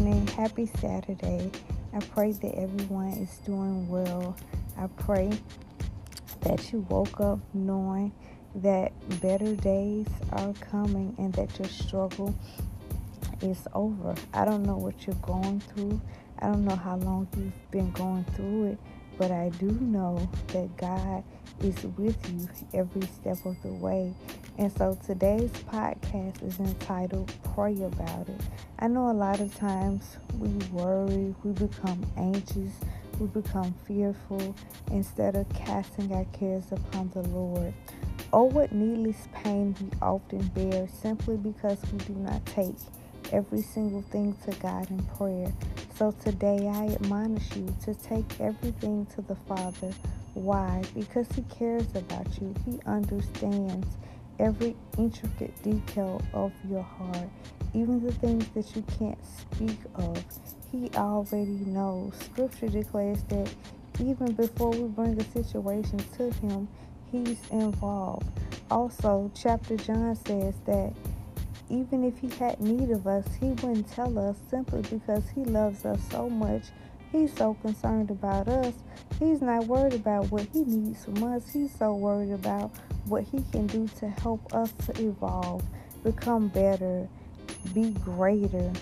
morning. Happy Saturday. I pray that everyone is doing well. I pray that you woke up knowing that better days are coming and that your struggle is over. I don't know what you're going through. I don't know how long you've been going through it, but I do know that God is with you every step of the way. And so today's podcast is entitled Pray About It. I know a lot of times we worry, we become anxious, we become fearful instead of casting our cares upon the Lord. Oh, what needless pain we often bear simply because we do not take every single thing to God in prayer. So today I admonish you to take everything to the Father. Why? Because He cares about you. He understands every intricate detail of your heart, even the things that you can't speak of. He already knows. Scripture declares that even before we bring a situation to Him, He's involved. Also, chapter John says that even if he had need of us, he wouldn't tell us simply because he loves us so much. He's so concerned about us. He's not worried about what he needs from us. He's so worried about what he can do to help us to evolve, become better, be greater,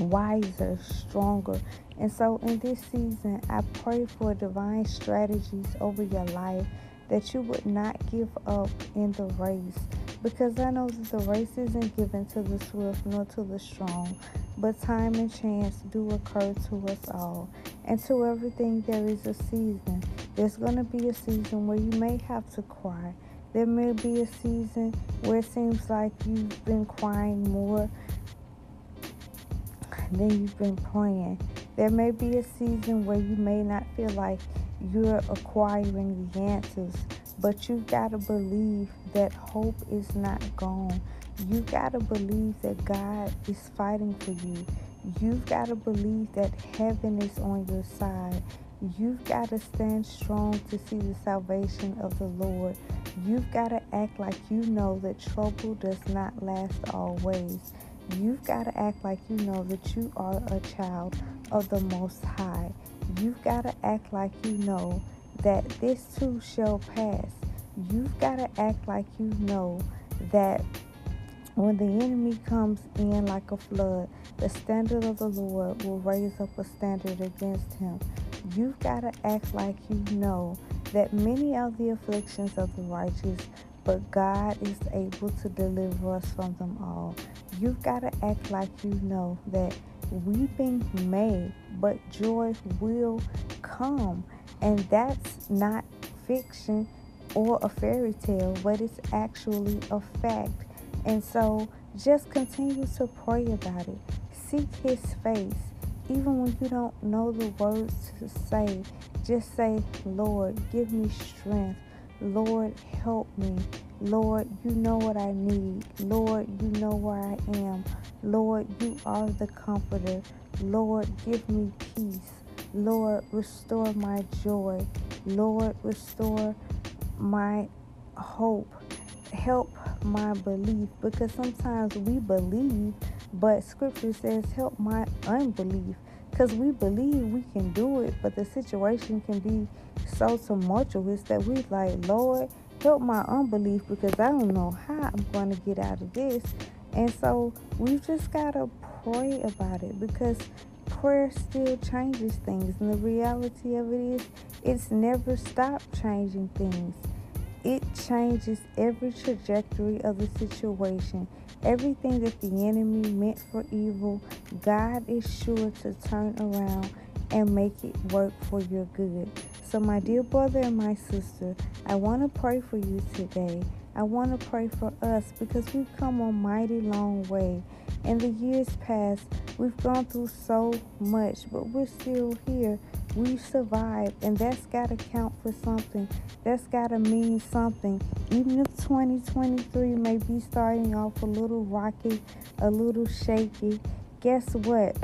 wiser, stronger. And so in this season, I pray for divine strategies over your life that you would not give up in the race because I know that the race isn't given to the swift nor to the strong, but time and chance do occur to us all. And to everything, there is a season. There's going to be a season where you may have to cry. There may be a season where it seems like you've been crying more than you've been praying. There may be a season where you may not feel like you're acquiring the answers but you've got to believe that hope is not gone. You've got to believe that God is fighting for you. You've got to believe that heaven is on your side. You've got to stand strong to see the salvation of the Lord. You've got to act like you know that trouble does not last always. You've got to act like you know that you are a child of the Most High. You've got to act like you know that this too shall pass. You've got to act like you know that when the enemy comes in like a flood, the standard of the Lord will raise up a standard against him. You've got to act like you know that many are the afflictions of the righteous, but God is able to deliver us from them all. You've got to act like you know that weeping may, but joy will come. And that's not fiction or a fairy tale, but it's actually a fact. And so just continue to pray about it. Seek His face. Even when you don't know the words to say, just say, Lord, give me strength. Lord, help me. Lord, you know what I need. Lord, you know where I am. Lord, you are the comforter. Lord, give me peace. Lord, restore my joy. Lord, restore my hope. Help my belief because sometimes we believe, but scripture says, help my unbelief because we believe we can do it, but the situation can be so tumultuous that we like, Lord, help my unbelief because I don't know how I'm going to get out of this. And so we've just got to pray about it because prayer still changes things. And the reality of it is, it's never stopped changing things. It changes every trajectory of the situation. Everything that the enemy meant for evil, God is sure to turn around and make it work for your good. So, my dear brother and my sister, I want to pray for you today. I want to pray for us because we've come a mighty long way. In the years past, we've gone through so much, but we're still here. We've survived, and that's got to count for something. That's got to mean something. Even if 2023 may be starting off a little rocky, a little shaky, guess what?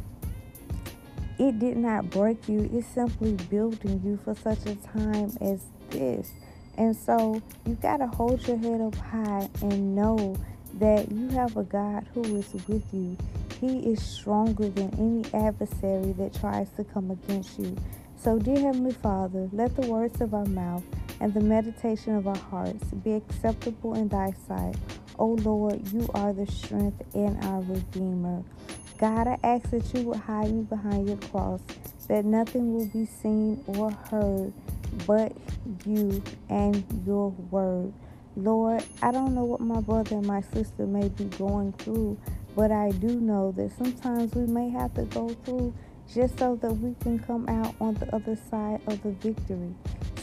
It did not break you, it's simply building you for such a time as this. And so you got to hold your head up high and know that you have a God who is with you. He is stronger than any adversary that tries to come against you. So, dear Heavenly Father, let the words of our mouth and the meditation of our hearts be acceptable in thy sight. O Lord, you are the strength and our Redeemer. God, I ask that you would hide me behind your cross, that nothing will be seen or heard but you and your word. Lord, I don't know what my brother and my sister may be going through, but I do know that sometimes we may have to go through just so that we can come out on the other side of the victory.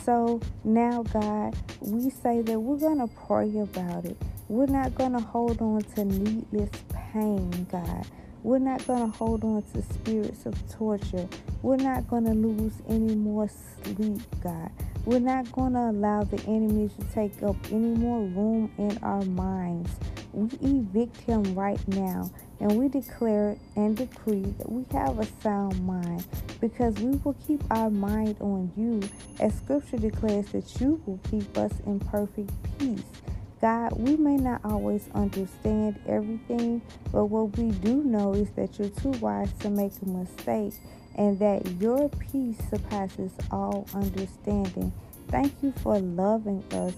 So now, God, we say that we're going to pray about it. We're not going to hold on to needless pain, God. We're not going to hold on to spirits of torture. We're not going to lose any more sleep, God. We're not going to allow the enemy to take up any more room in our minds. We evict him right now and we declare and decree that we have a sound mind because we will keep our mind on you, as scripture declares that you will keep us in perfect peace. God, we may not always understand everything, but what we do know is that you're too wise to make a mistake and that your peace surpasses all understanding. Thank you for loving us.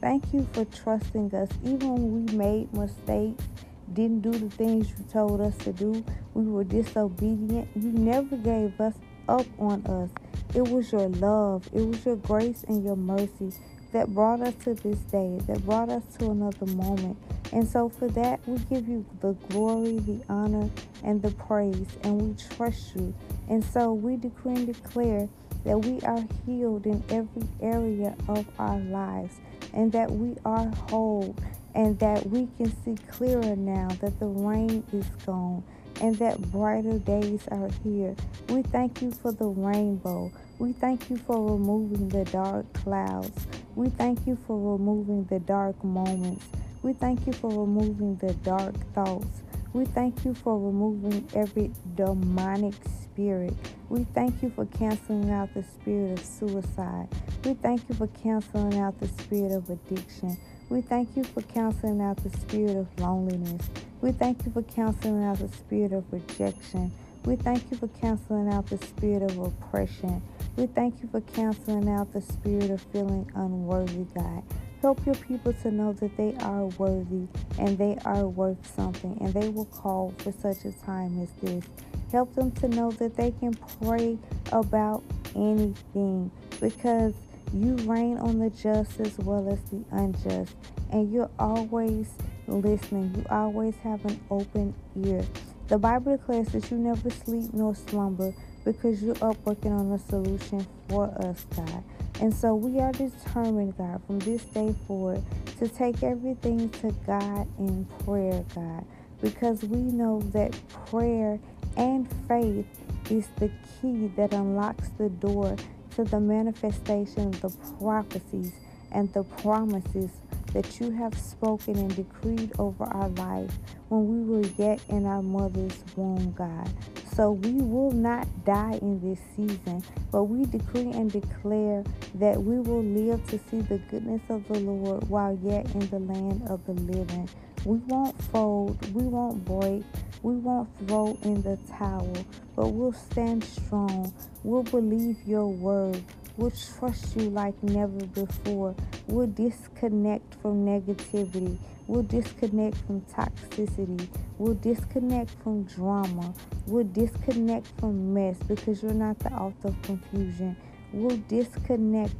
Thank you for trusting us even when we made mistakes didn't do the things you told us to do. We were disobedient. You never gave us up on us. It was your love, it was your grace and your mercy that brought us to this day, that brought us to another moment. And so, for that, we give you the glory, the honor, and the praise, and we trust you. And so, we decree and declare that we are healed in every area of our lives, and that we are whole, and that we can see clearer now that the rain is gone and that brighter days are here. We thank you for the rainbow. We thank you for removing the dark clouds. We thank you for removing the dark moments. We thank you for removing the dark thoughts. We thank you for removing every demonic spirit. We thank you for canceling out the spirit of suicide. We thank you for canceling out the spirit of addiction. We thank you for canceling out the spirit of loneliness. We thank you for canceling out the spirit of rejection. We thank you for canceling out the spirit of oppression. We thank you for canceling out the spirit of feeling unworthy, God. Help your people to know that they are worthy and they are worth something and they will call for such a time as this. Help them to know that they can pray about anything because you rain on the just as well as the unjust, and you're always listening. You always have an open ear. The Bible declares that you never sleep nor slumber because you're up working on a solution for us, God. And so we are determined, God, from this day forward to take everything to God in prayer, God, because we know that prayer and faith is the key that unlocks the door to the manifestation of the prophecies and the promises that you have spoken and decreed over our life when we were yet in our mother's womb, God. So we will not die in this season, but we decree and declare that we will live to see the goodness of the Lord while yet in the land of the living. We won't fold, we won't break, we won't throw in the towel, but we'll stand strong. We'll believe your word. We'll trust you like never before. We'll disconnect from negativity. We'll disconnect from toxicity. We'll disconnect from drama. We'll disconnect from mess because you're not the author of confusion. We'll disconnect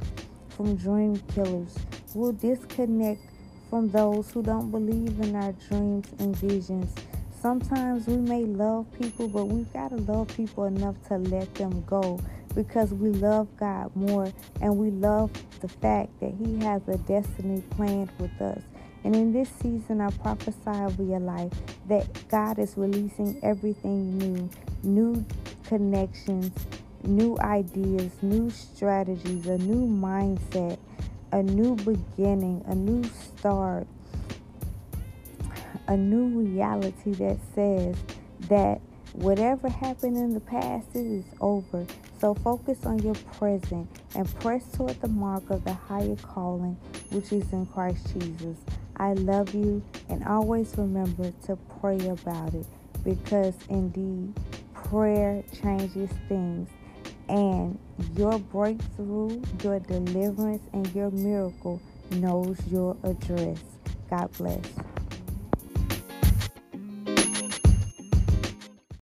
from dream killers. We'll disconnect from those who don't believe in our dreams and visions. Sometimes we may love people, but we've got to love people enough to let them go because we love God more and we love the fact that He has a destiny planned with us. And in this season, I prophesy over your life that God is releasing everything new, new connections, new ideas, new strategies, a new mindset, a new beginning, a new start a new reality that says that whatever happened in the past is over. So focus on your present and press toward the mark of the higher calling which is in Christ Jesus. I love you and always remember to pray about it. because indeed prayer changes things and your breakthrough, your deliverance, and your miracle knows your address. God bless.